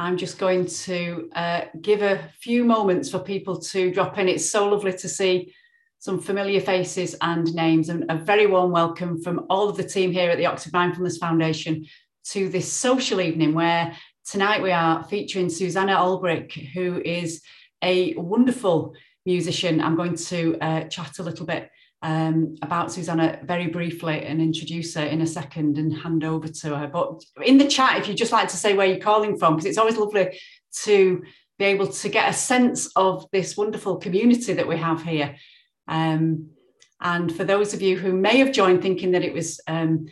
I'm just going to uh, give a few moments for people to drop in. It's so lovely to see some familiar faces and names, and a very warm welcome from all of the team here at the Oxford Mindfulness Foundation to this social evening where tonight we are featuring Susanna Olbrich, who is a wonderful musician. I'm going to uh, chat a little bit um, about Susanna very briefly and introduce her in a second and hand over to her. But in the chat, if you'd just like to say where you're calling from, because it's always lovely to be able to get a sense of this wonderful community that we have here. Um, and for those of you who may have joined thinking that it was um,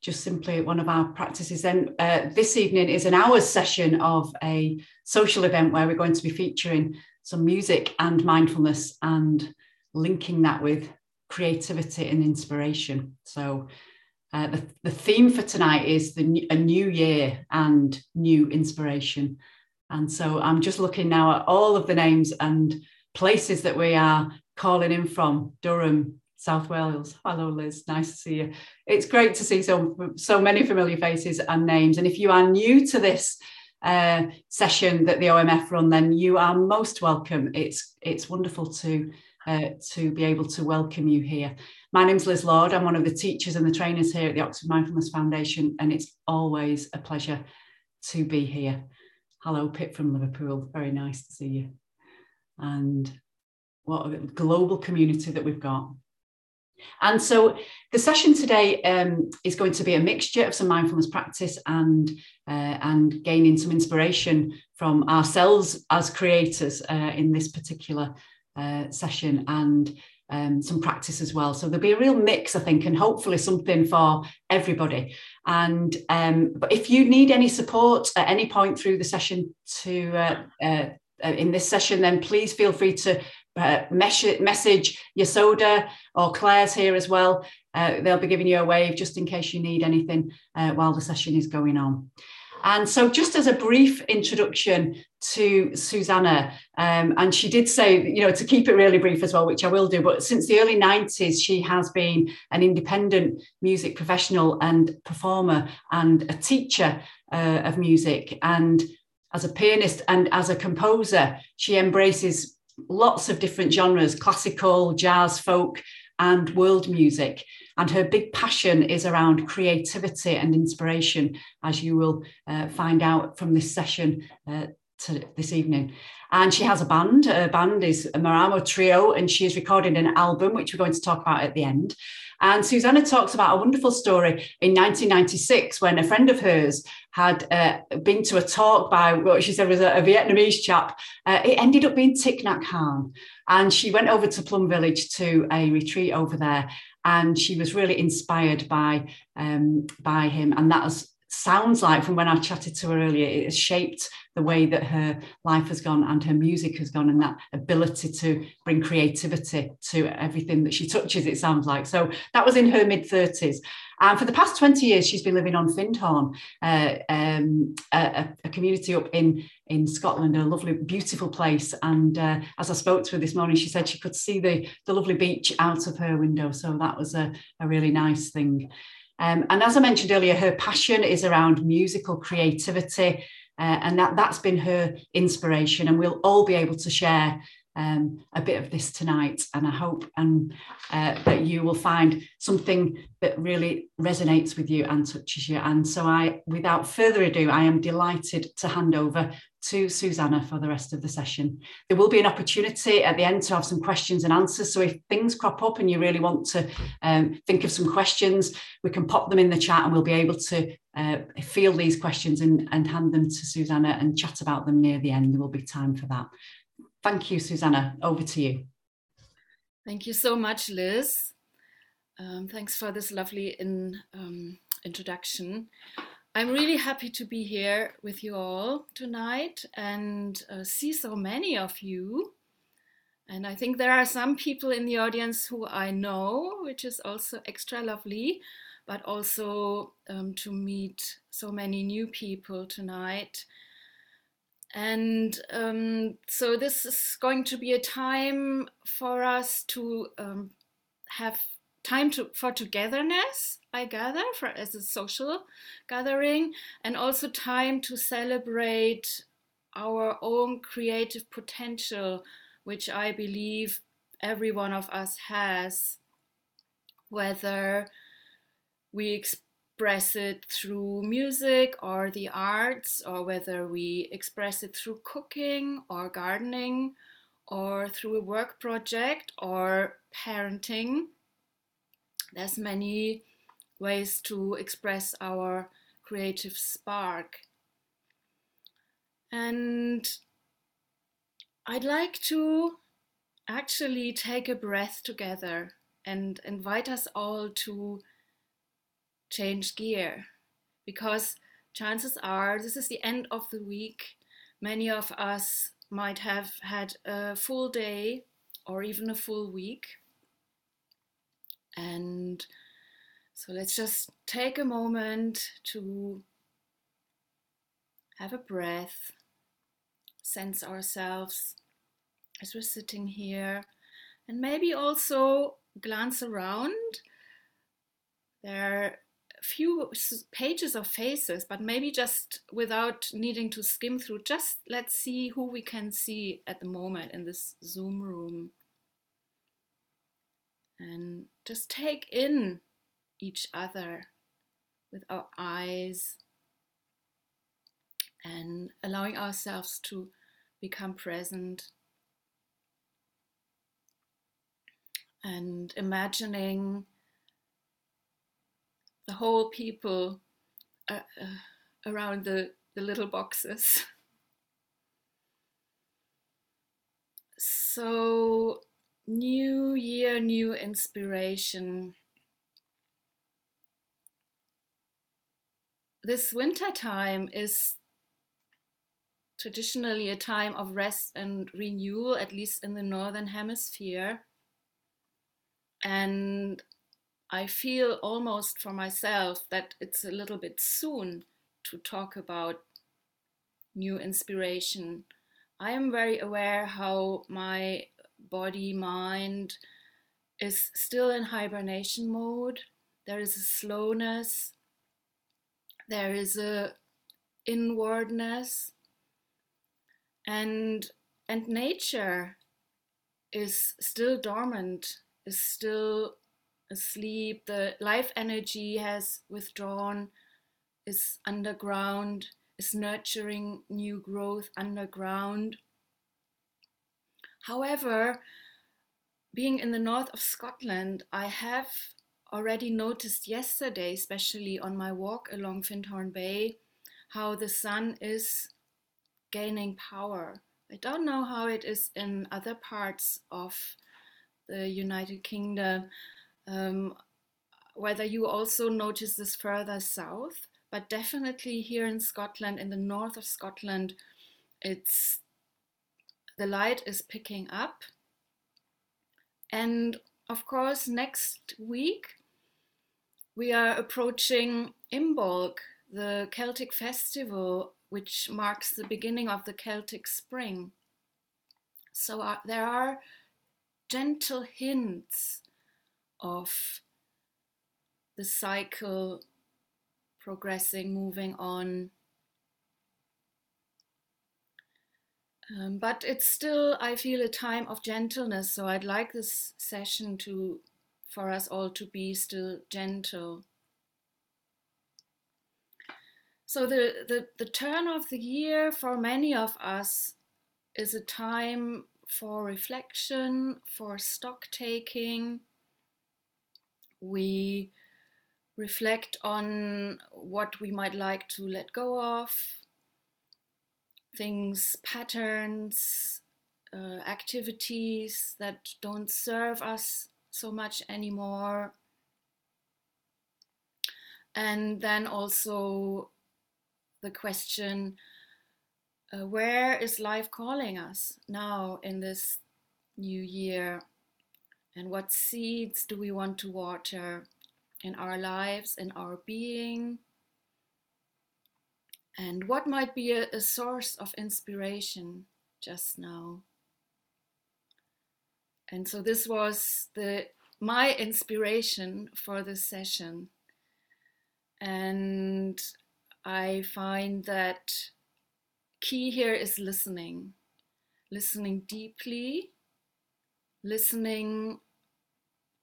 just simply one of our practices, then uh, this evening is an hour's session of a social event where we're going to be featuring some music and mindfulness and linking that with creativity and inspiration. So uh, the, the theme for tonight is the a new year and new inspiration. And so I'm just looking now at all of the names and places that we are calling in from Durham, South Wales. Hello, Liz. Nice to see you. It's great to see so, so many familiar faces and names. And if you are new to this uh, session that the OMF run, then you are most welcome. It's it's wonderful to uh, to be able to welcome you here. My name's Liz Lord. I'm one of the teachers and the trainers here at the Oxford Mindfulness Foundation, and it's always a pleasure to be here. Hello, Pip from Liverpool. Very nice to see you. And what a global community that we've got. And so the session today um, is going to be a mixture of some mindfulness practice and uh, and gaining some inspiration from ourselves as creators uh, in this particular uh, session and um, some practice as well. So there'll be a real mix, I think, and hopefully something for everybody. And um, but if you need any support at any point through the session to uh, uh, uh in this session, then please feel free to uh, message, message Yasoda or Claire's here as well. Uh, they'll be giving you a wave just in case you need anything uh, while the session is going on. And so, just as a brief introduction to Susanna, um, and she did say, you know, to keep it really brief as well, which I will do, but since the early 90s, she has been an independent music professional and performer and a teacher uh, of music. And as a pianist and as a composer, she embraces lots of different genres classical, jazz, folk, and world music. And her big passion is around creativity and inspiration, as you will uh, find out from this session uh, to this evening. And she has a band. Her band is a Marama Trio, and she is recording an album, which we're going to talk about at the end. And Susanna talks about a wonderful story in 1996 when a friend of hers had uh, been to a talk by what she said was a, a Vietnamese chap. Uh, it ended up being Thich Nhat Hanh. And she went over to Plum Village to a retreat over there and she was really inspired by um, by him. And that was, sounds like from when I chatted to her earlier, it has shaped the way that her life has gone and her music has gone, and that ability to bring creativity to everything that she touches, it sounds like. So that was in her mid 30s. And for the past 20 years, she's been living on Findhorn, uh, um, a, a, community up in, in Scotland, a lovely, beautiful place. And uh, as I spoke to her this morning, she said she could see the, the lovely beach out of her window. So that was a, a really nice thing. Um, and as I mentioned earlier, her passion is around musical creativity. Uh, and that, that's been her inspiration. And we'll all be able to share um, a bit of this tonight. And I hope and uh, that you will find something that really resonates with you and touches you. And so I, without further ado, I am delighted to hand over to Susanna for the rest of the session. There will be an opportunity at the end to have some questions and answers. So if things crop up and you really want to um, think of some questions, we can pop them in the chat and we'll be able to uh, field these questions and, and hand them to Susanna and chat about them near the end. There will be time for that. Thank you, Susanna. Over to you. Thank you so much, Liz. Um, thanks for this lovely in, um, introduction. I'm really happy to be here with you all tonight and uh, see so many of you. And I think there are some people in the audience who I know, which is also extra lovely, but also um, to meet so many new people tonight and um, so this is going to be a time for us to um, have time to, for togetherness, I gather, for, as a social gathering, and also time to celebrate our own creative potential, which I believe every one of us has, whether we express it through music or the arts, or whether we express it through cooking or gardening, or through a work project or parenting. There's many ways to express our creative spark. And I'd like to actually take a breath together and invite us all to change gear because chances are this is the end of the week. Many of us might have had a full day or even a full week. And so let's just take a moment to have a breath, sense ourselves as we're sitting here, and maybe also glance around. There few pages of faces, but maybe just without needing to skim through, just let's see who we can see at the moment in this Zoom room. And just take in each other with our eyes and allowing ourselves to become present and imagining the whole people uh, uh, around the, the little boxes. So, new year, new inspiration. This winter time is traditionally a time of rest and renewal, at least in the northern hemisphere. And I feel almost for myself that it's a little bit soon to talk about new inspiration. I am very aware how my body, mind is still in hibernation mode. There is a slowness, there is a inwardness, and and nature is still dormant is still asleep the life energy has withdrawn is underground is nurturing new growth underground however being in the north of scotland i have already noticed yesterday especially on my walk along findhorn bay how the sun is gaining power. I don't know how it is in other parts of the United Kingdom, um, whether you also notice this further south, but definitely here in Scotland, in the north of Scotland, it's the light is picking up. And of course, next week we are approaching Imbolc, the Celtic festival which marks the beginning of the Celtic spring. So uh, there are gentle hints of the cycle progressing, moving on. Um, but it's still, I feel, a time of gentleness. So I'd like this session to, for us all to be still gentle. So the, the, the turn of the year for many of us is a time for reflection, for stock taking. We reflect on what we might like to let go of, things, patterns, uh, activities that don't serve us so much anymore. And then also the question uh, where is life calling us now in this new year? And what seeds do we want to water in our lives, in our being? And what might be a, a source of inspiration just now? And so this was the my inspiration for this session And I find that key here is listening, listening deeply, listening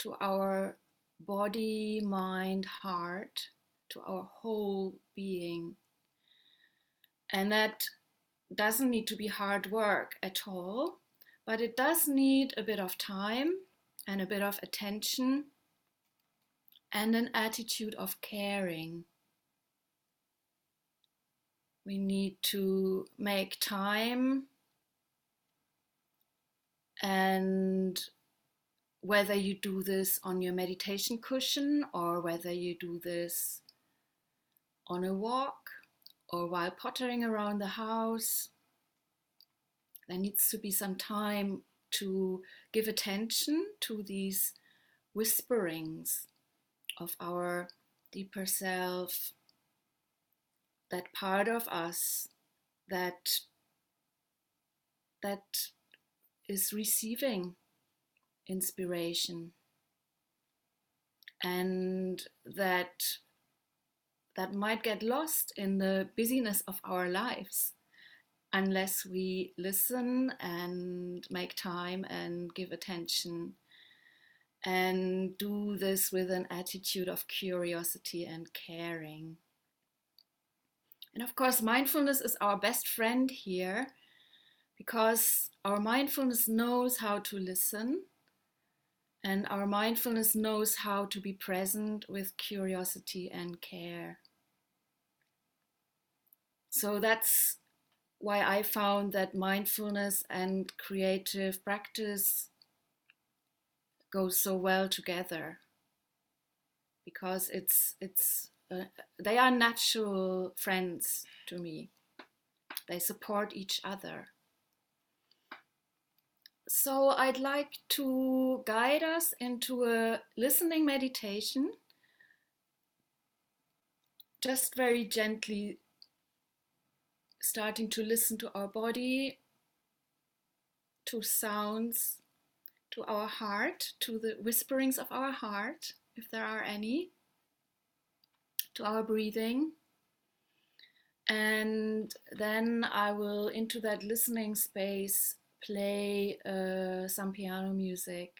to our body, mind, heart, to our whole being. And that doesn't need to be hard work at all, but it does need a bit of time and a bit of attention and an attitude of caring. We need to make time and whether you do this on your meditation cushion or whether you do this on a walk or while pottering around the house, there needs to be some time to give attention to these whisperings of our deeper self, that part of us that that is receiving inspiration and that that might get lost in the busyness of our lives unless we listen and make time and give attention and do this with an attitude of curiosity and caring. And of course, mindfulness is our best friend here because our mindfulness knows how to listen and our mindfulness knows how to be present with curiosity and care. So that's why I found that mindfulness and creative practice go so well together because it's it's uh, they are natural friends to me. They support each other. So I'd like to guide us into a listening meditation. Just very gently starting to listen to our body, to sounds, to our heart, to the whisperings of our heart, if there are any, to our breathing. And then I will, into that listening space, play uh, some piano music.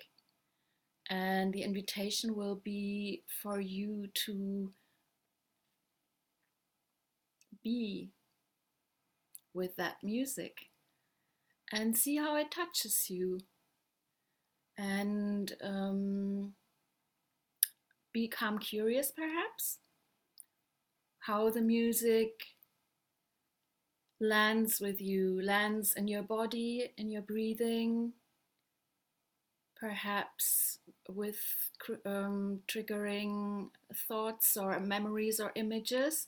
And the invitation will be for you to be with that music and see how it touches you. And um, become curious, perhaps, how the music lands with you, lands in your body, in your breathing, perhaps with um, triggering thoughts or memories or images.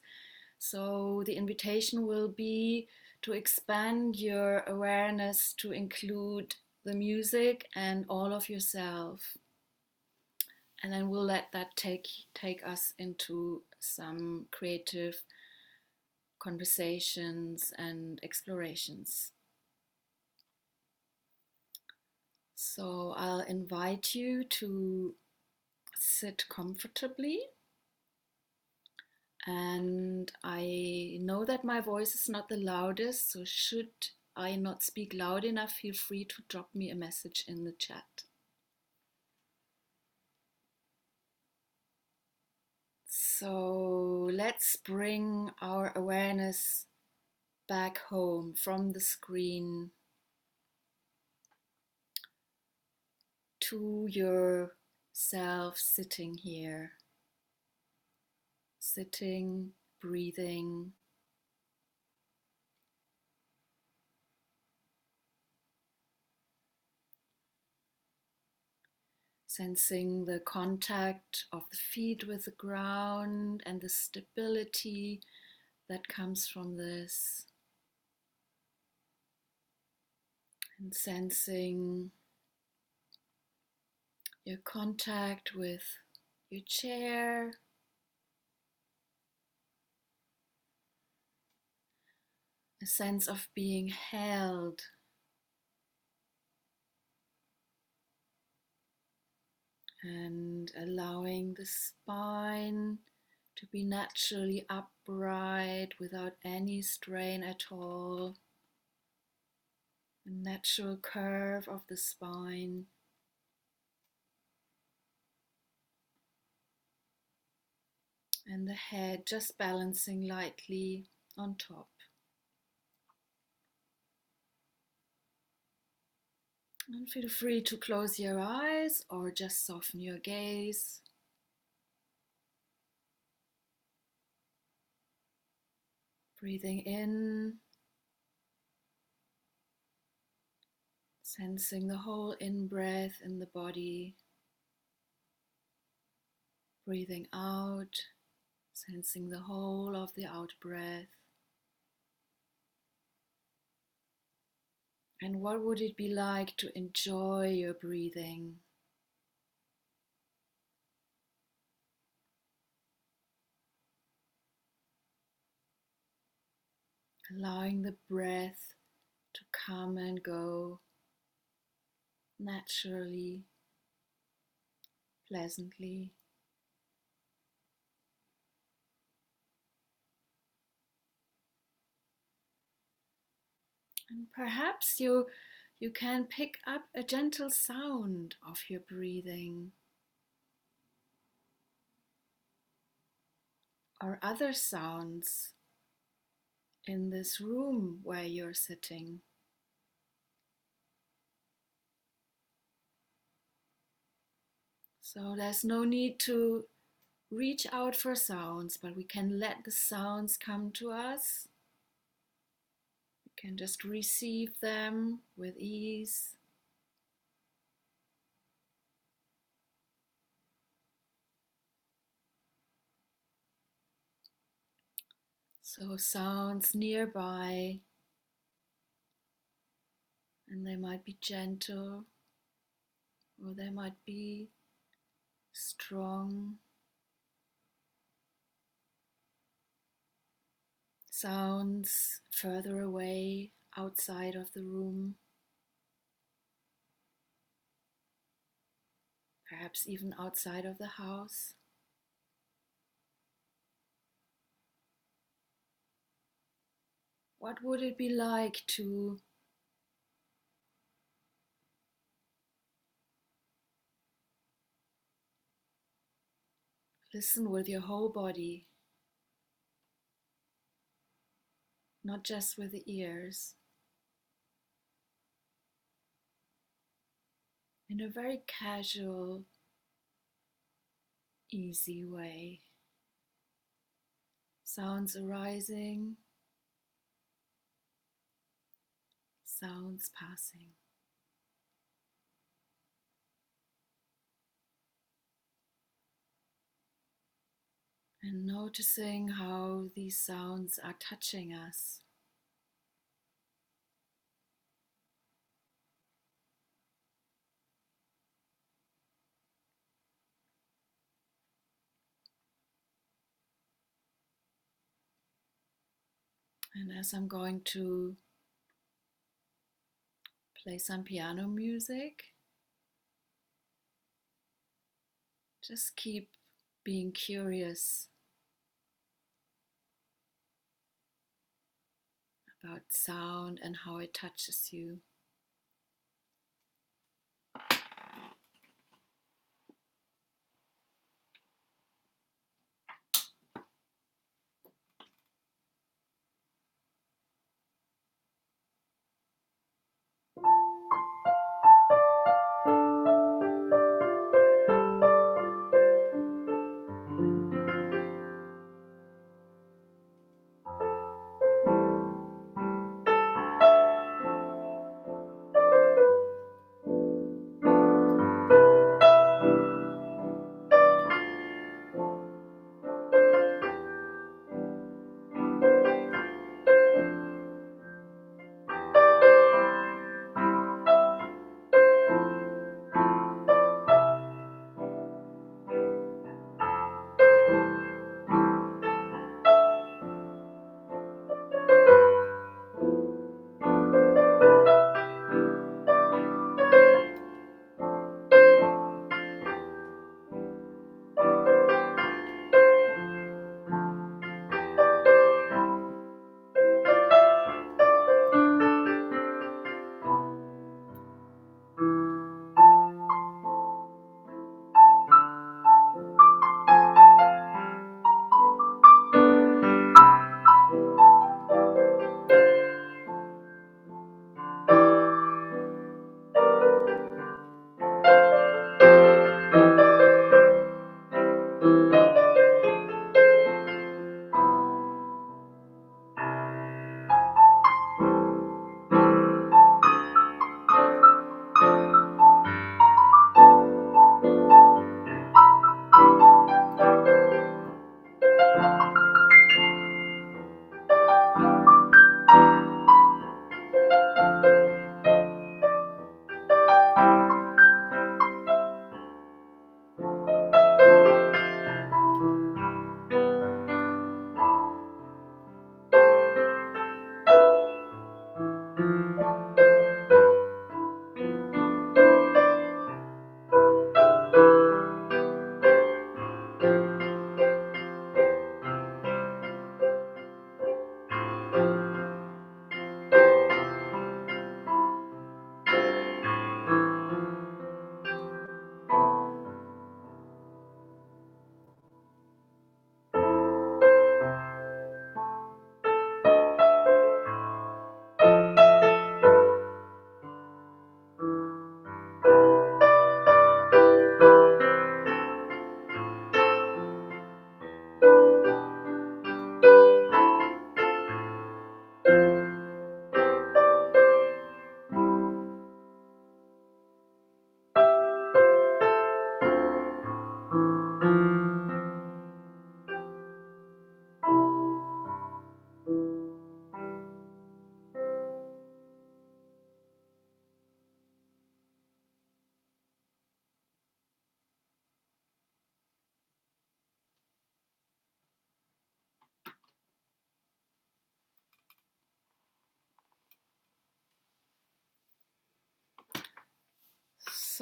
So the invitation will be to expand your awareness to include the music and all of yourself. And then we'll let that take take us into some creative conversations and explorations. So I'll invite you to sit comfortably. And I know that my voice is not the loudest, so should I not speak loud enough, feel free to drop me a message in the chat. So let's bring our awareness back home from the screen to yourself sitting here, sitting, breathing. Sensing the contact of the feet with the ground and the stability that comes from this. And sensing your contact with your chair. A sense of being held and allowing the spine to be naturally upright without any strain at all. A natural curve of the spine. And the head just balancing lightly on top. And feel free to close your eyes or just soften your gaze. Breathing in, sensing the whole in breath in the body. Breathing out, sensing the whole of the out breath. And what would it be like to enjoy your breathing? Allowing the breath to come and go naturally, pleasantly. And perhaps you you can pick up a gentle sound of your breathing. Or other sounds in this room where you're sitting. So there's no need to reach out for sounds, but we can let the sounds come to us can just receive them with ease. So, sounds nearby, and they might be gentle or they might be strong. Sounds further away outside of the room, perhaps even outside of the house. What would it be like to listen with your whole body? Not just with the ears. In a very casual, easy way. Sounds arising, sounds passing. And noticing how these sounds are touching us. And as I'm going to play some piano music, just keep being curious about sound and how it touches you.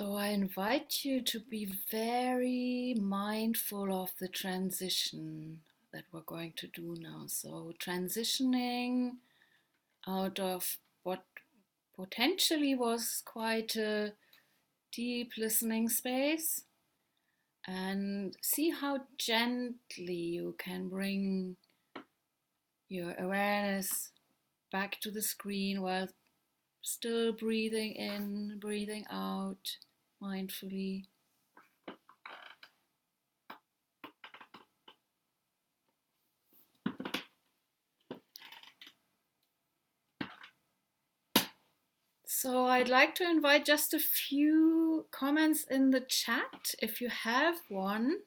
So I invite you to be very mindful of the transition that we're going to do now. So transitioning out of what potentially was quite a deep listening space and see how gently you can bring your awareness back to the screen while still breathing in, breathing out mindfully. So I'd like to invite just a few comments in the chat if you have one.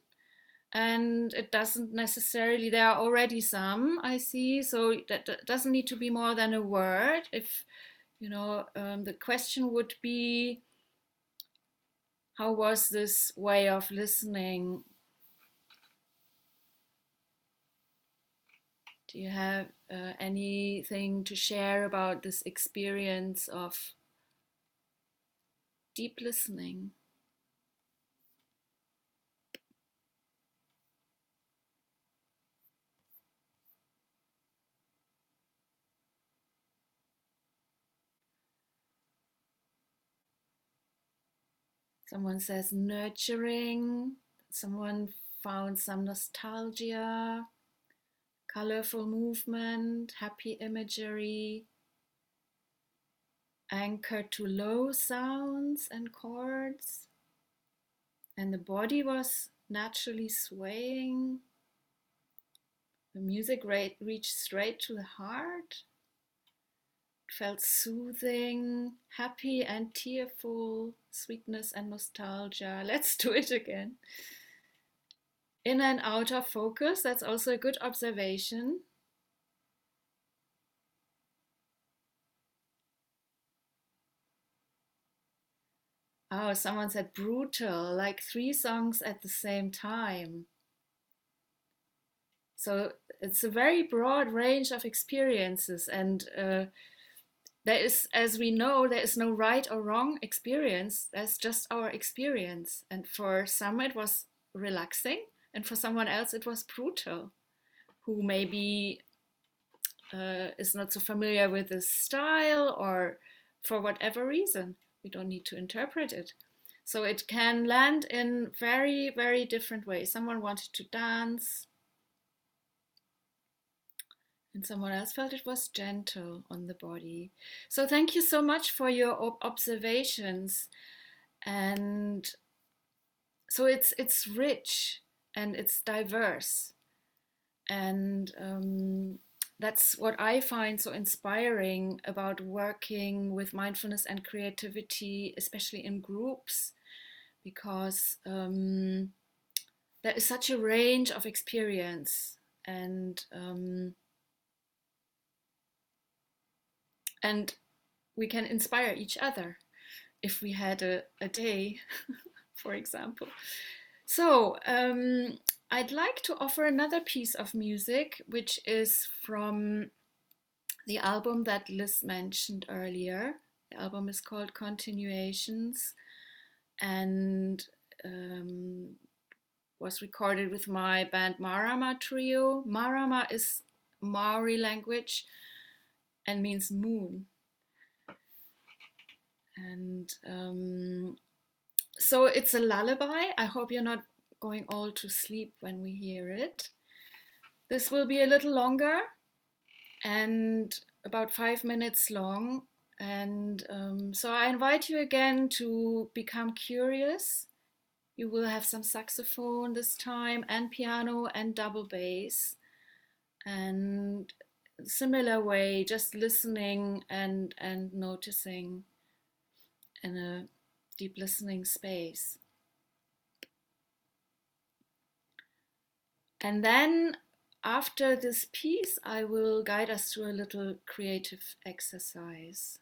And it doesn't necessarily, there are already some I see, so that doesn't need to be more than a word. If, you know, um, the question would be how was this way of listening? Do you have uh, anything to share about this experience of deep listening. Someone says nurturing. Someone found some nostalgia, colorful movement, happy imagery anchor to low sounds and chords, and the body was naturally swaying. The music reached straight to the heart. Felt soothing, happy and tearful, sweetness and nostalgia. Let's do it again. In and out of focus, that's also a good observation. Oh, someone said brutal, like three songs at the same time. So it's a very broad range of experiences, and uh, there is, as we know, there is no right or wrong experience. That's just our experience. And for some, it was relaxing, and for someone else, it was brutal, who maybe uh, is not so familiar with this style or for whatever reason we don't need to interpret it. So it can land in very, very different ways. Someone wanted to dance, and someone else felt it was gentle on the body. So thank you so much for your observations. And so it's it's rich and it's diverse, and um, that's what I find so inspiring about working with mindfulness and creativity, especially in groups, because um, there is such a range of experience and um, and we can inspire each other if we had a, a day, for example. So um, I'd like to offer another piece of music, which is from the album that Liz mentioned earlier. The album is called Continuations and um, was recorded with my band Marama Trio. Marama is Maori language and means moon. And um, so it's a lullaby. I hope you're not going all to sleep when we hear it. This will be a little longer and about five minutes long. And um, so I invite you again to become curious. You will have some saxophone this time, and piano, and double bass. And similar way, just listening and, and noticing in a deep listening space. And then after this piece, I will guide us through a little creative exercise.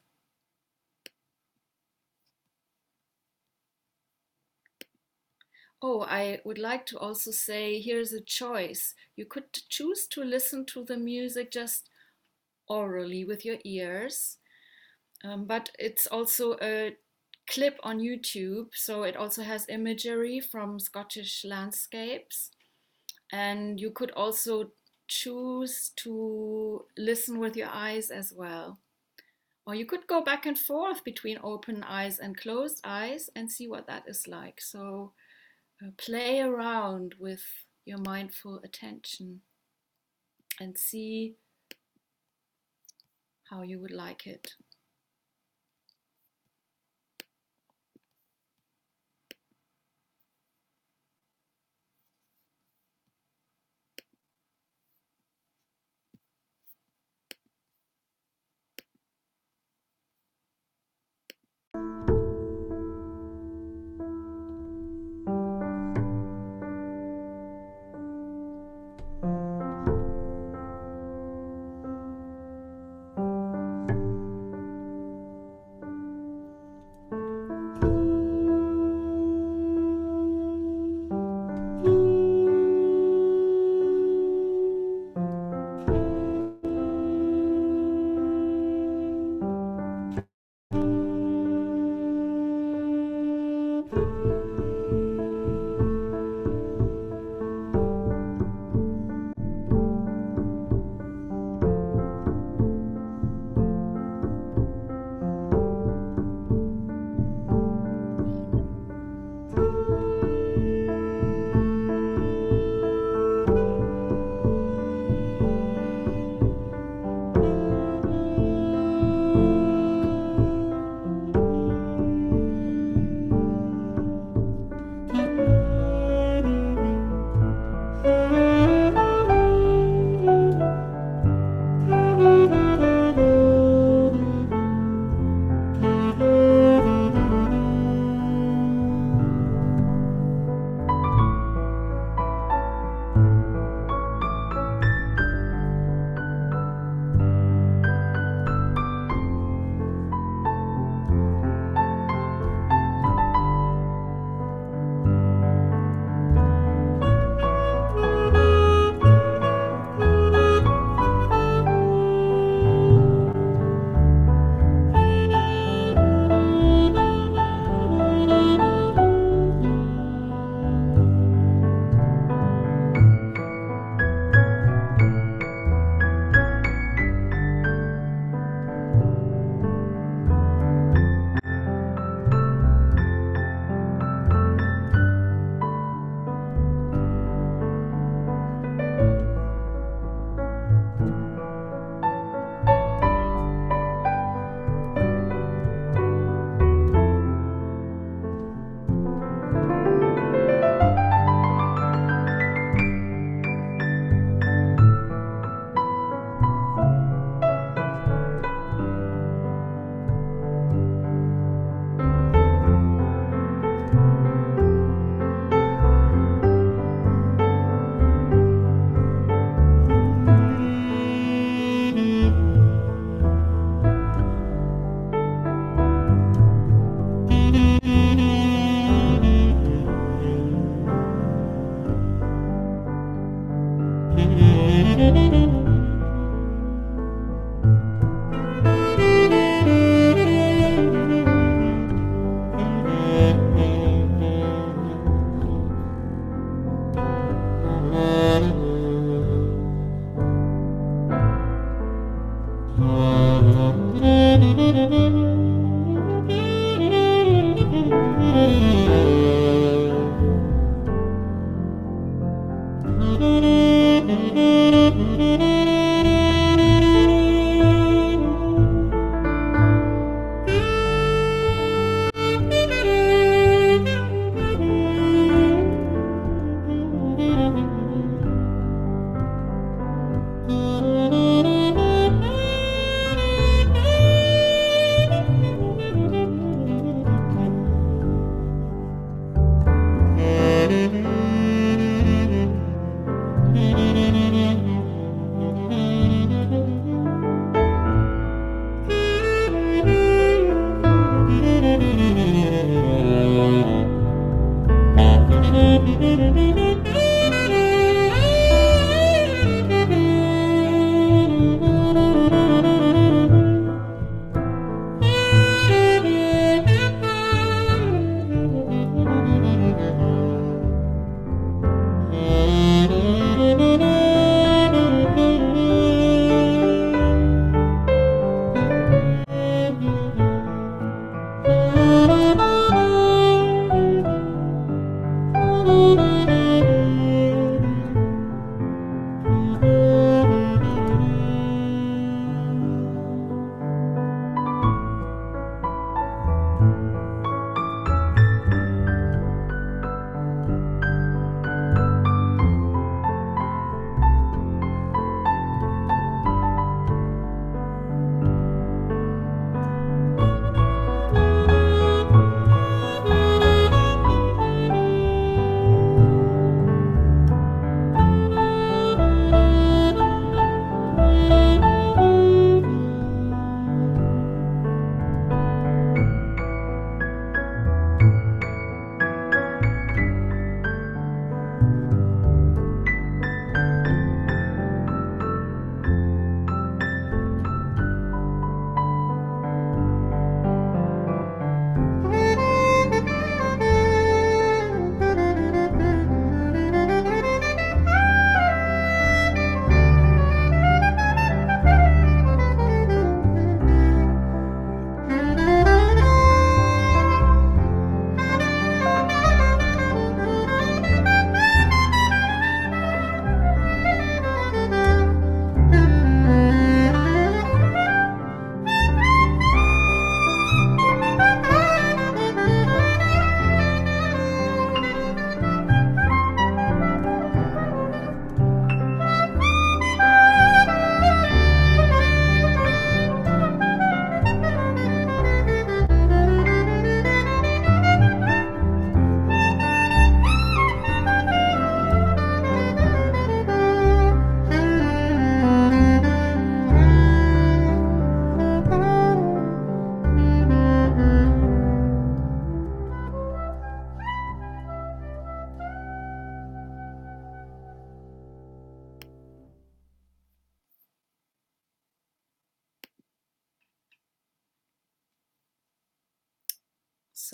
Oh, I would like to also say here's a choice. You could choose to listen to the music just orally with your ears, um, but it's also a clip on YouTube. So it also has imagery from Scottish landscapes. And you could also choose to listen with your eyes as well. Or you could go back and forth between open eyes and closed eyes and see what that is like. So uh, play around with your mindful attention and see how you would like it.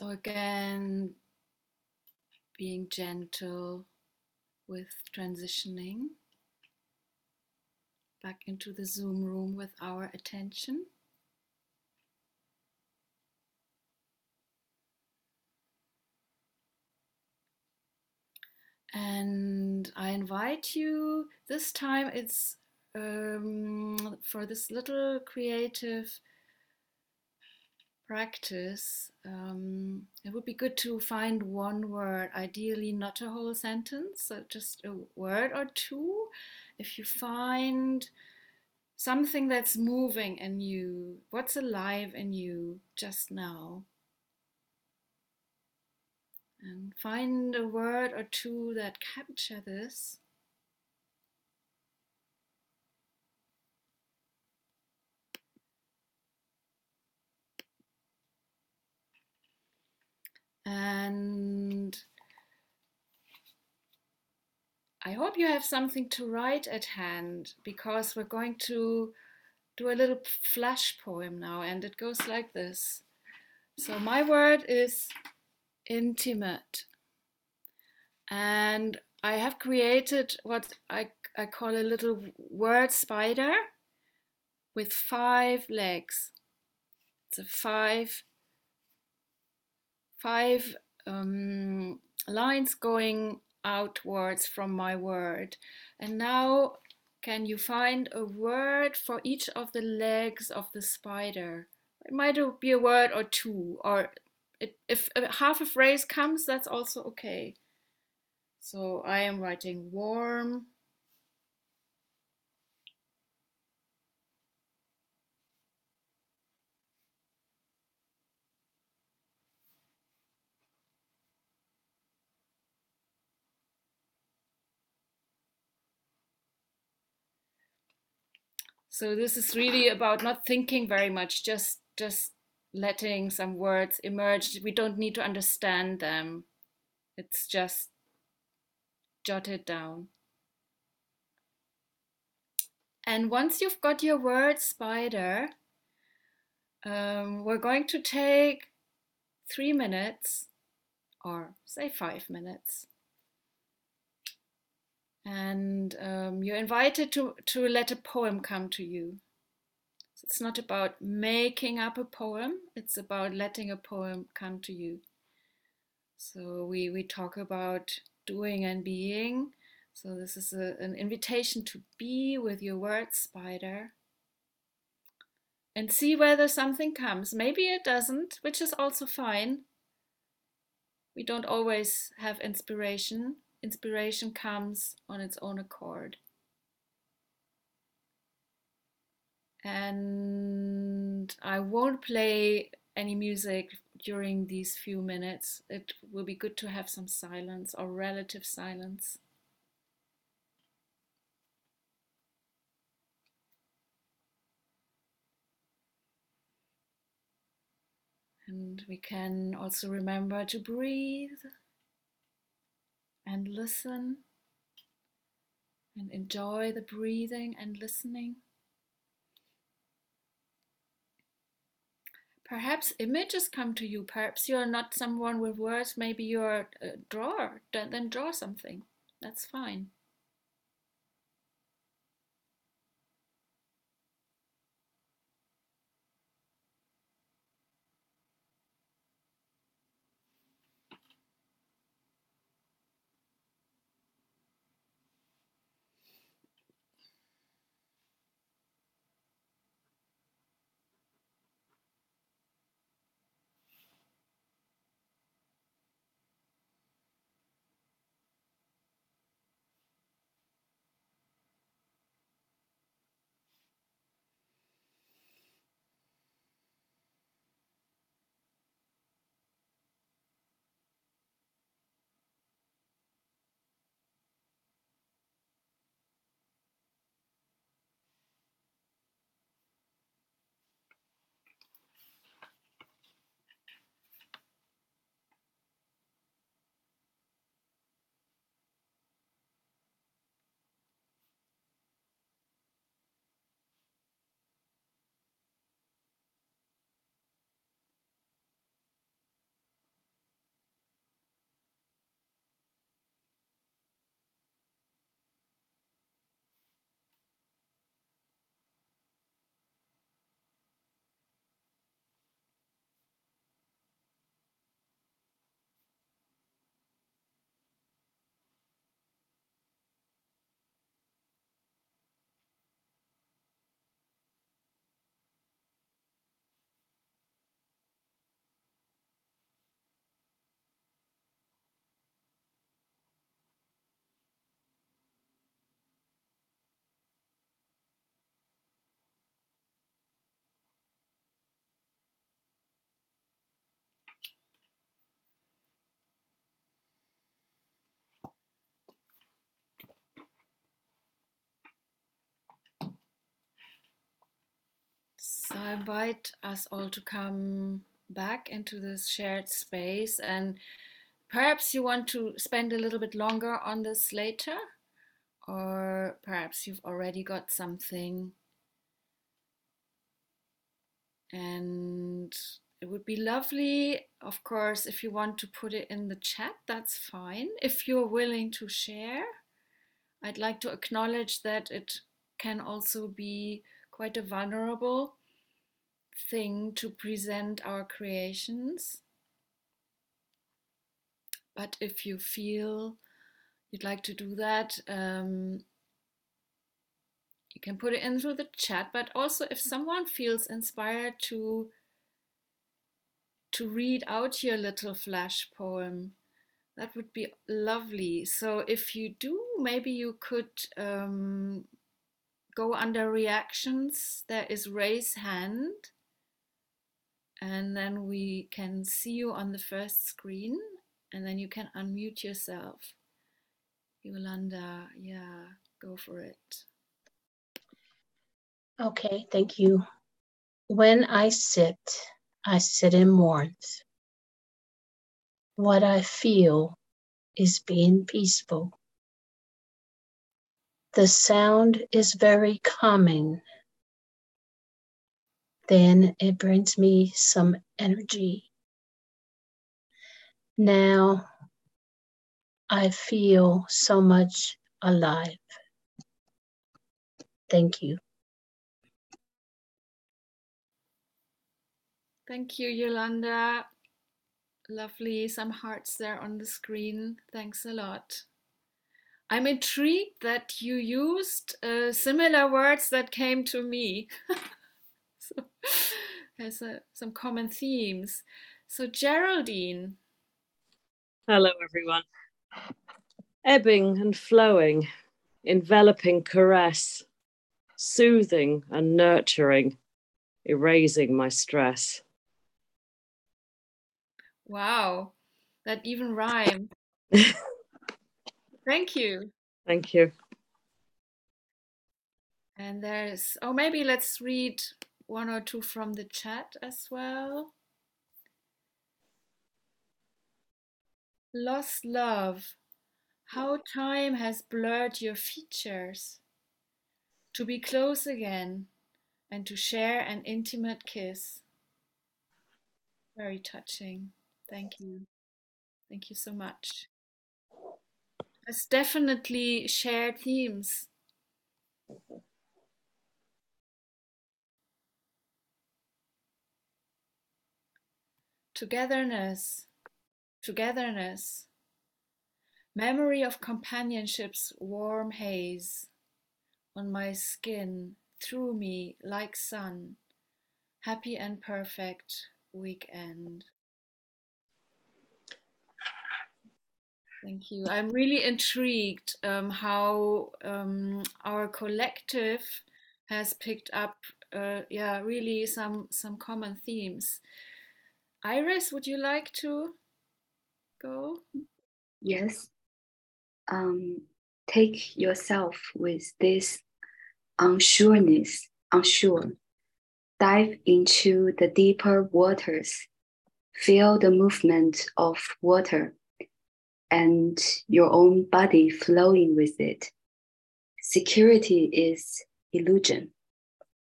So, again, being gentle with transitioning back into the Zoom room with our attention. And I invite you, this time it's um, for this little creative practice, um, it would be good to find one word, ideally not a whole sentence, so just a word or two. If you find something that's moving in you, what's alive in you just now, and find a word or two that capture this. And I hope you have something to write at hand because we're going to do a little flash poem now, and it goes like this. So, my word is intimate. And I have created what I, I call a little word spider with five legs. It's a five, five um, lines going outwards from my word. And now, can you find a word for each of the legs of the spider? It might be a word or two, or it, if half a phrase comes, that's also okay. So I am writing warm. So this is really about not thinking very much, just just letting some words emerge. We don't need to understand them. It's just jotted down. And once you've got your word spider, um, we're going to take three minutes or say five minutes. And um, you're invited to, to let a poem come to you. It's not about making up a poem, it's about letting a poem come to you. So we, we talk about doing and being. So this is a, an invitation to be with your word spider and see whether something comes. Maybe it doesn't, which is also fine. We don't always have inspiration. Inspiration comes on its own accord. and I won't play any music during these few minutes. It will be good to have some silence or relative silence. And we can also remember to breathe and listen and enjoy the breathing and listening. Perhaps images come to you. Perhaps you're not someone with words. Maybe you're a drawer. Then draw something. That's fine. I invite us all to come back into this shared space and perhaps you want to spend a little bit longer on this later or perhaps you've already got something. And it would be lovely of course if you want to put it in the chat that's fine. If you're willing to share i'd like to acknowledge that it can also be quite a vulnerable thing to present our creations but if you feel you'd like to do that, um, you can put it in through the chat. But also, if someone feels inspired to to read out your little flash poem, that would be lovely. So if you do, maybe you could um, go under reactions. There is raise hand. And then we can see you on the first screen, and then you can unmute yourself. Yolanda, yeah, go for it. Okay, thank you. When I sit, I sit in warmth. What I feel is being peaceful. The sound is very calming. Then it brings me some energy. Now I feel so much alive. Thank you. Thank you, Yolanda. Lovely. Some hearts there on the screen. Thanks a lot. I'm intrigued that you used uh, similar words that came to me. so there's uh, some common themes. So, Geraldine. Hello, everyone ebbing and flowing, enveloping caress, soothing and nurturing, erasing my stress. Wow, that even rhymed. Thank you. Thank you. And there's, oh, maybe let's read one or two from the chat as well. Lost love. How time has blurred your features. To be close again and to share an intimate kiss. Very touching. Thank you. Thank you so much. It's definitely shared themes. Togetherness togetherness, memory of companionship's warm haze on my skin, through me like sun, happy and perfect weekend. Thank you. I'm really intrigued um, how um, our collective has picked up, uh, yeah, really some some common themes. Iris, would you like to go? Yes. Um, take yourself with this unsureness, unsure. Dive into the deeper waters. Feel the movement of water and your own body flowing with it. Security is illusion.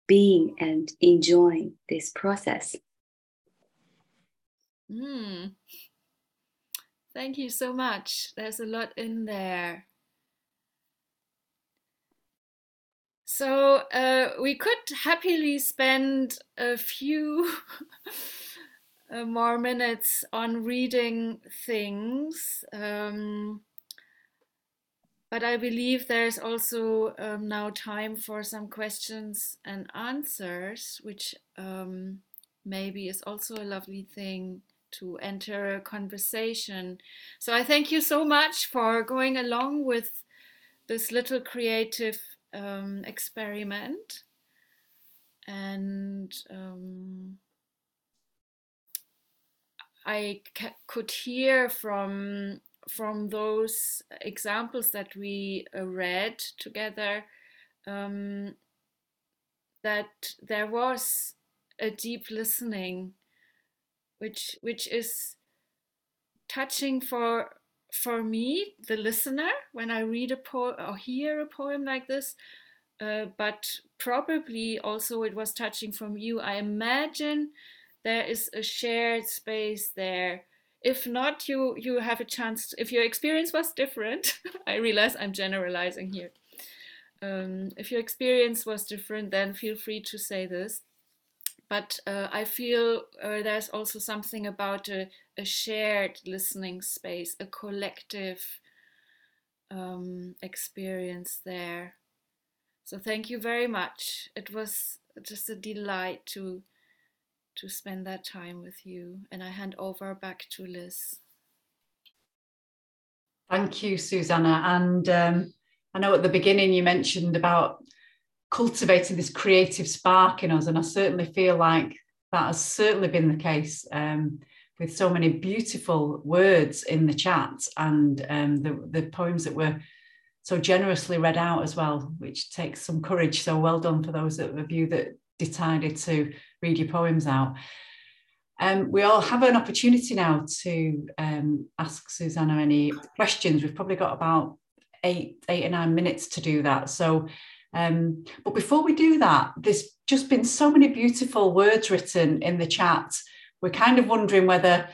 Being and enjoying this process. Mm. Thank you so much. There's a lot in there. So uh, we could happily spend a few uh, more minutes on reading things. Um, but I believe there's also um, now time for some questions and answers, which um, maybe is also a lovely thing to enter a conversation. So I thank you so much for going along with this little creative um, experiment. And um, I could hear from from those examples that we uh, read together um, that there was a deep listening, which which is touching for for me, the listener, when I read a poem or hear a poem like this, uh, but probably also it was touching from you. I imagine there is a shared space there. If not, you you have a chance. To, if your experience was different, I realize I'm generalizing here. Um, if your experience was different, then feel free to say this. But uh, I feel uh, there's also something about a, a, shared listening space, a collective um, experience there. So thank you very much. It was just a delight to to spend that time with you. And I hand over back to Liz. Thank you, Susanna. And um, I know at the beginning you mentioned about cultivating this creative spark in us, and I certainly feel like that has certainly been the case um, with so many beautiful words in the chat and um, the, the poems that were so generously read out as well, which takes some courage. So well done for those of you that decided to read your poems out. Um, we all have an opportunity now to um, ask Susanna any questions. We've probably got about eight, eight or nine minutes to do that. So, um, but before we do that, there's just been so many beautiful words written in the chat. We're kind of wondering whether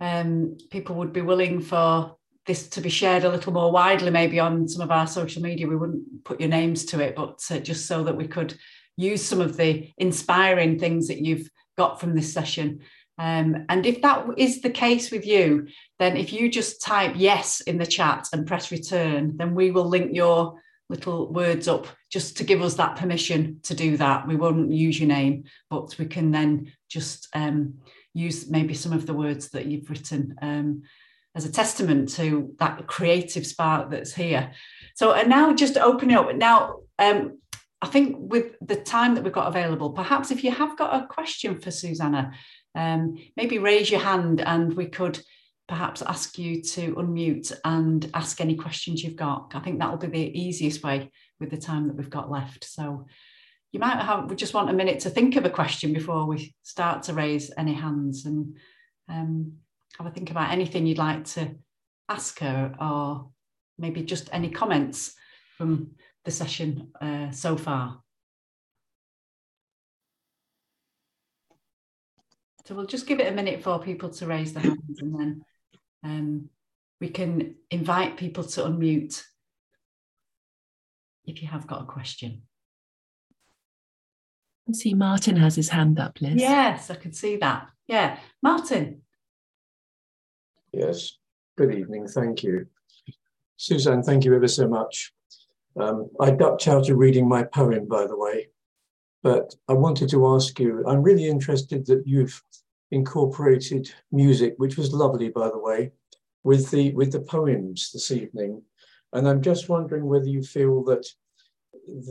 um, people would be willing for this to be shared a little more widely, maybe on some of our social media. We wouldn't put your names to it, but uh, just so that we could use some of the inspiring things that you've got from this session. Um, and if that is the case with you, then if you just type yes in the chat and press return, then we will link your little words up just to give us that permission to do that. We won't use your name, but we can then just um, use maybe some of the words that you've written um, as a testament to that creative spark that's here. So, and now just opening up. Now, um, I think with the time that we've got available, perhaps if you have got a question for Susanna, um, maybe raise your hand and we could perhaps ask you to unmute and ask any questions you've got. I think that'll be the easiest way with the time that we've got left. So you might have, we just want a minute to think of a question before we start to raise any hands and um, have a think about anything you'd like to ask her or maybe just any comments from the session uh, so far. So we'll just give it a minute for people to raise their hands and then um, we can invite people to unmute if you have got a question. I see Martin has his hand up, Liz. Yes, I can see that. Yeah, Martin. Yes, good evening, thank you. Suzanne, thank you ever so much. Um, I ducked out of reading my poem, by the way, but I wanted to ask you, I'm really interested that you've incorporated music, which was lovely, by the way, with the, with the poems this evening. And I'm just wondering whether you feel that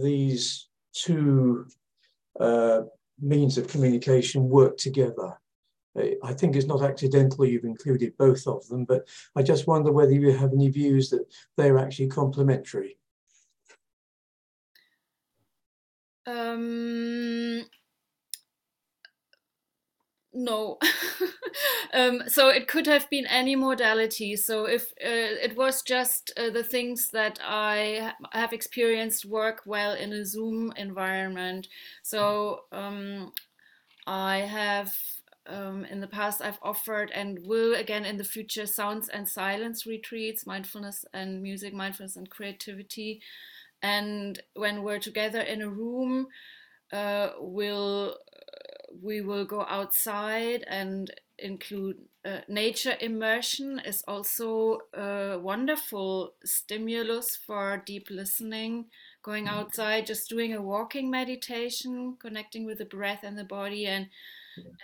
these two uh, means of communication work together. I think it's not accidental you've included both of them, but I just wonder whether you have any views that they're actually complementary. Um, no. um, so it could have been any modality. So if uh, it was just uh, the things that I have experienced work well in a Zoom environment. So um, I have um, in the past I've offered and will again in the future sounds and silence retreats, mindfulness and music, mindfulness and creativity. And when we're together in a room, uh, we'll we will go outside and include uh, nature immersion is also a wonderful stimulus for deep listening going mm-hmm. outside just doing a walking meditation connecting with the breath and the body and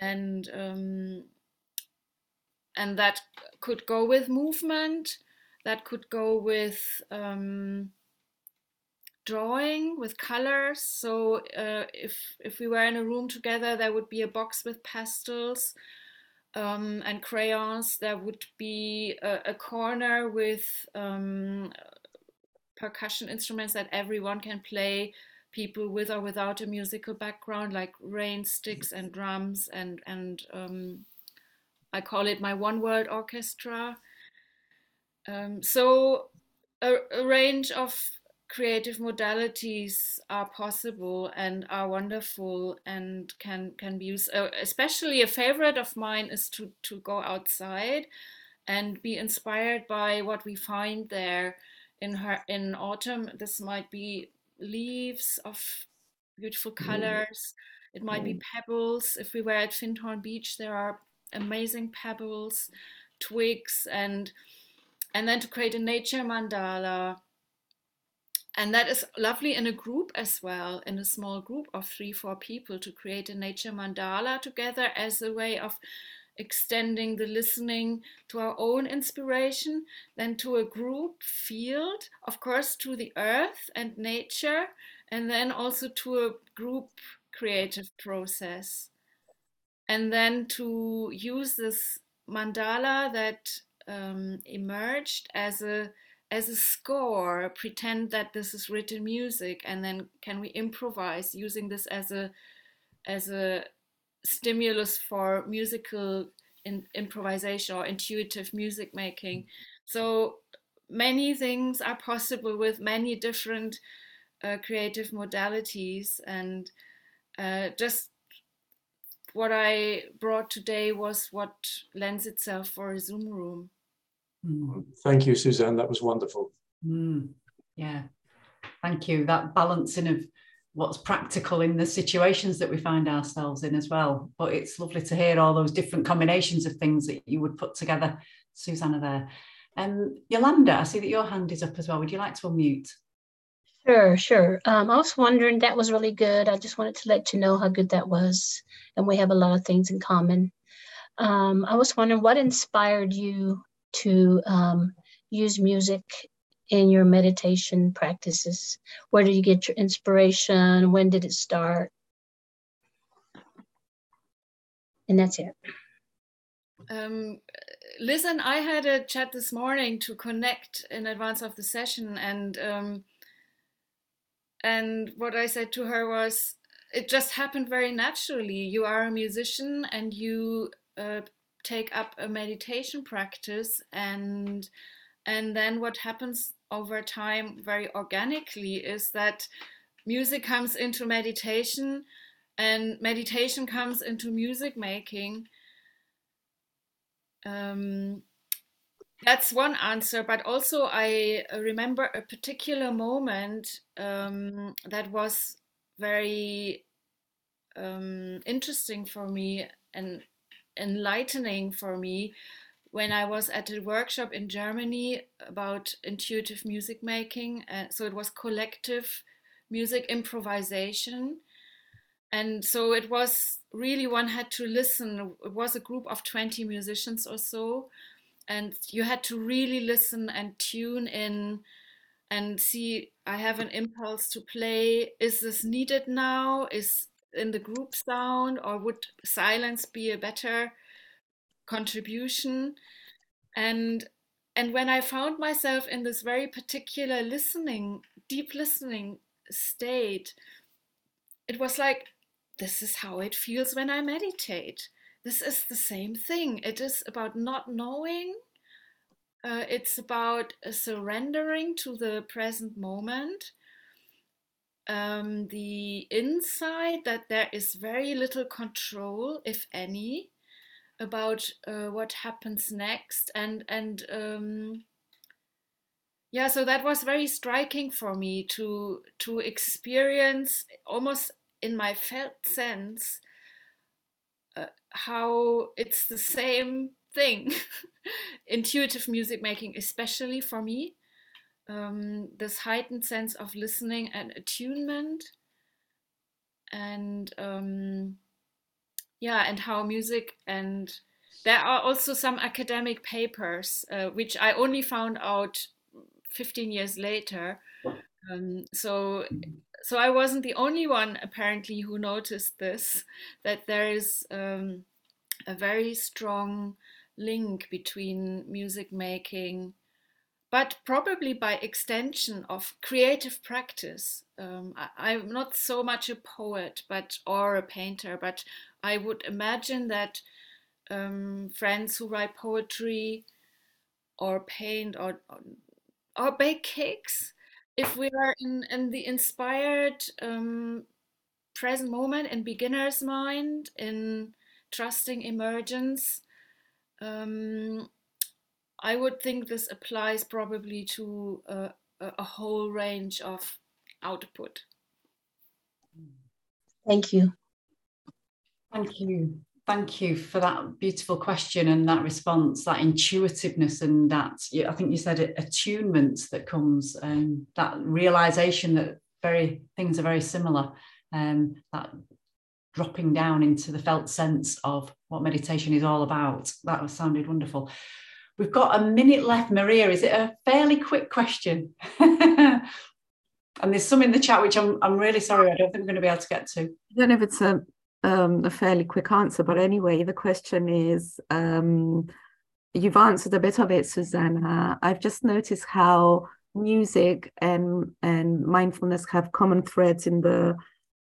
and um, and that could go with movement that could go with um, drawing with colors. So uh, if if we were in a room together, there would be a box with pastels um, and crayons. There would be a, a corner with um, percussion instruments that everyone can play people with or without a musical background, like rain sticks and drums, and and um, I call it my one world orchestra. Um, so a, a range of creative modalities are possible and are wonderful and can can be used. Uh, especially a favorite of mine is to to go outside and be inspired by what we find there in her in autumn. This might be leaves of beautiful mm. colors. Mm. It might mm. be pebbles. If we were at Findhorn Beach, there are amazing pebbles, twigs, and and then to create a nature mandala. And that is lovely in a group as well, in a small group of three, four people to create a nature mandala together as a way of extending the listening to our own inspiration, then to a group field, of course, to the earth and nature, and then also to a group creative process. And then to use this mandala that um, emerged as a as a score, pretend that this is written music, and then can we improvise using this as a as a stimulus for musical in, improvisation or intuitive music making. So many things are possible with many different uh, creative modalities, and uh, just what I brought today was what lends itself for a Zoom room. Mm. Thank you, Suzanne. That was wonderful. Mm. Yeah, thank you. That balancing of what's practical in the situations that we find ourselves in as well. But it's lovely to hear all those different combinations of things that you would put together, Susanna. There, and um, Yolanda, I see that your hand is up as well. Would you like to unmute? Sure, sure. Um, I was wondering, that was really good. I just wanted to let you know how good that was. And we have a lot of things in common. Um, I was wondering what inspired you to um, use music in your meditation practices? Where do you get your inspiration? When did it start? And that's it. Um, and I had a chat this morning to connect in advance of the session, and um, and what I said to her was, it just happened very naturally. You are a musician, and you uh, take up a meditation practice, and and then what happens over time very organically is that music comes into meditation and meditation comes into music making. Um, that's one answer, but also I remember a particular moment um, that was very um, interesting for me and enlightening for me when I was at a workshop in Germany about intuitive music making. Uh, so it was collective music improvisation. And so it was really one had to listen. It was a group of 20 musicians or so. And you had to really listen and tune in and see I have an impulse to play. Is this needed now? Is in the group sound, or would silence be a better contribution? And and when i found myself in this very particular listening deep listening state it was like this is how it feels when i meditate. This is the same thing. It is about not knowing. Uh, it's about surrendering to the present moment um, the insight that there is very little control if any about uh, what happens next. And and um, yeah so that was very striking for me to to experience almost in my felt sense uh, how it's the same thing. Intuitive music making especially for me um, this heightened sense of listening and attunement and um, yeah and how music and there are also some academic papers uh, which i only found out 15 years later. Um, so so i wasn't the only one apparently who noticed this that there is um, a very strong link between music making but probably by extension of creative practice. Um, I, am not so much a poet, but or a painter, but I would imagine that um, friends who write poetry or paint or or bake cakes, if we are in, in the inspired um, present moment in beginner's mind, in trusting emergence. Um, I would think this applies probably to a, a whole range of output. Thank you. Thank you. Thank you for that beautiful question and that response, that intuitiveness and that I think you said attunement that comes, and um, that realization that very things are very similar, um, that dropping down into the felt sense of what meditation is all about. That sounded wonderful. We've got a minute left. Maria, is it a fairly quick question? and there's some in the chat which I'm, I'm really sorry, I don't think we're going to be able to get to. I don't know if it's a, um, a fairly quick answer, but anyway, the question is um, you've answered a bit of it, Susanna. I've just noticed how music and, and mindfulness have common threads in the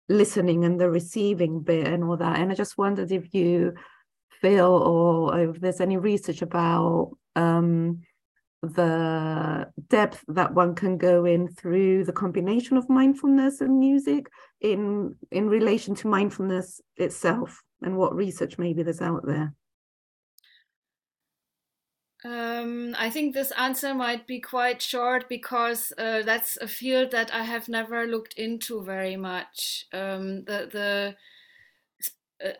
listening and the receiving bit and all that. And I just wondered if you feel or if there's any research about um, the depth that one can go in through the combination of mindfulness and music in in relation to mindfulness itself and what research maybe there's out there um, I think this answer might be quite short because uh, that's a field that I have never looked into very much. Um, the the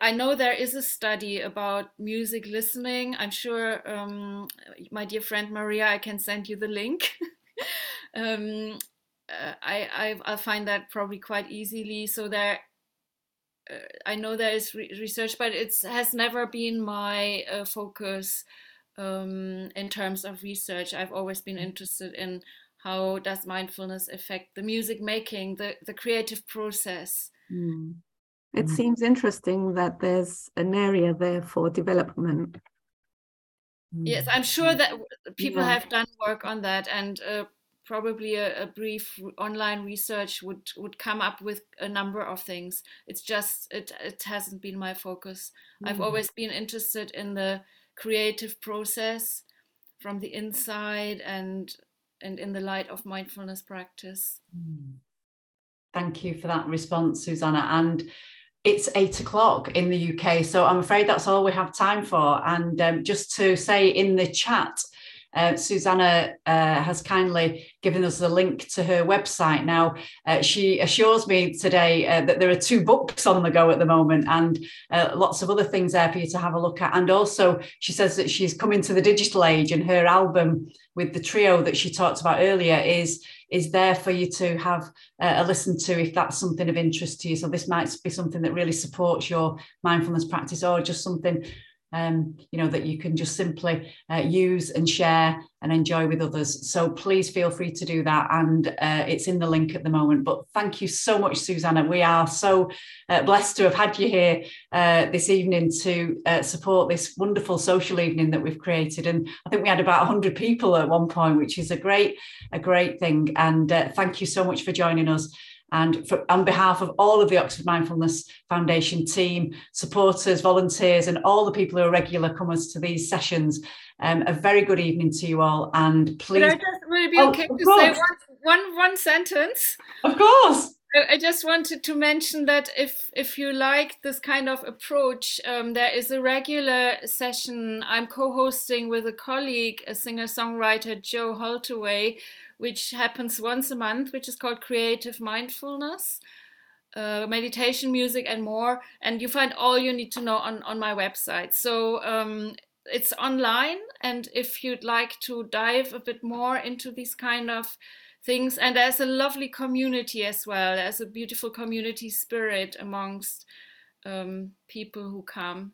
I know there is a study about music listening. I'm sure, um, my dear friend Maria, I can send you the link. um, uh, I, I will find that probably quite easily. So there, uh, I know there is re research, but it has never been my uh, focus um, in terms of research. I've always been interested in how does mindfulness affect the music making, the the creative process. Mm. It mm. seems interesting that there's an area there for development. Yes, I'm sure that people yeah. have done work on that, and uh, probably a, a, brief online research would would come up with a number of things. It's just it it hasn't been my focus. Mm. I've always been interested in the creative process from the inside and and in the light of mindfulness practice. Mm. Thank you for that response, Susanna. And it's eight o'clock in the UK. So I'm afraid that's all we have time for. And um, just to say in the chat, uh, Susanna uh, has kindly given us the link to her website. Now, uh, she assures me today uh, that there are two books on the go at the moment and uh, lots of other things there for you to have a look at. And also, she says that she's coming to the digital age and her album with the trio that she talked about earlier is is there for you to have uh, a listen to if that's something of interest to you. So this might be something that really supports your mindfulness practice or just something um, you know, that you can just simply uh, use and share and enjoy with others. So please feel free to do that. And uh, it's in the link at the moment. But thank you so much, Susanna. We are so uh, blessed to have had you here uh, this evening to uh, support this wonderful social evening that we've created. And I think we had about 100 people at one point, which is a great, a great thing. And uh, thank you so much for joining us. And for, on behalf of all of the Oxford Mindfulness Foundation team, supporters, volunteers, and all the people who are regular comers to these sessions, um, a very good evening to you all. And please. Would, just, would it be oh, okay to course. say one, one, one sentence? Of course. I just wanted to mention that if if you like this kind of approach, um, there is a regular session I'm co-hosting with a colleague, a singer-songwriter Joe Holtaway, which happens once a month, which is called Creative Mindfulness. Uh, meditation, music, and more. And you find all you need to know on, on my website. So um, it's online. And if you'd like to dive a bit more into these kind of things, and there's a lovely community as well. There's a beautiful community spirit amongst um, people who come.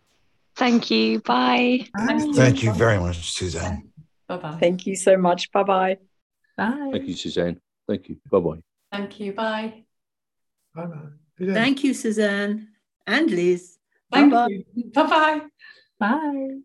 Thank you. Bye. Bye. Thank you very much, Suzanne. Bye bye. Thank you so much. Bye bye. Bye. Thank you, Suzanne. Thank you. Bye bye. Thank you. Bye. Bye bye. Thank you, Suzanne and Liz. Bye bye. Bye bye. Bye.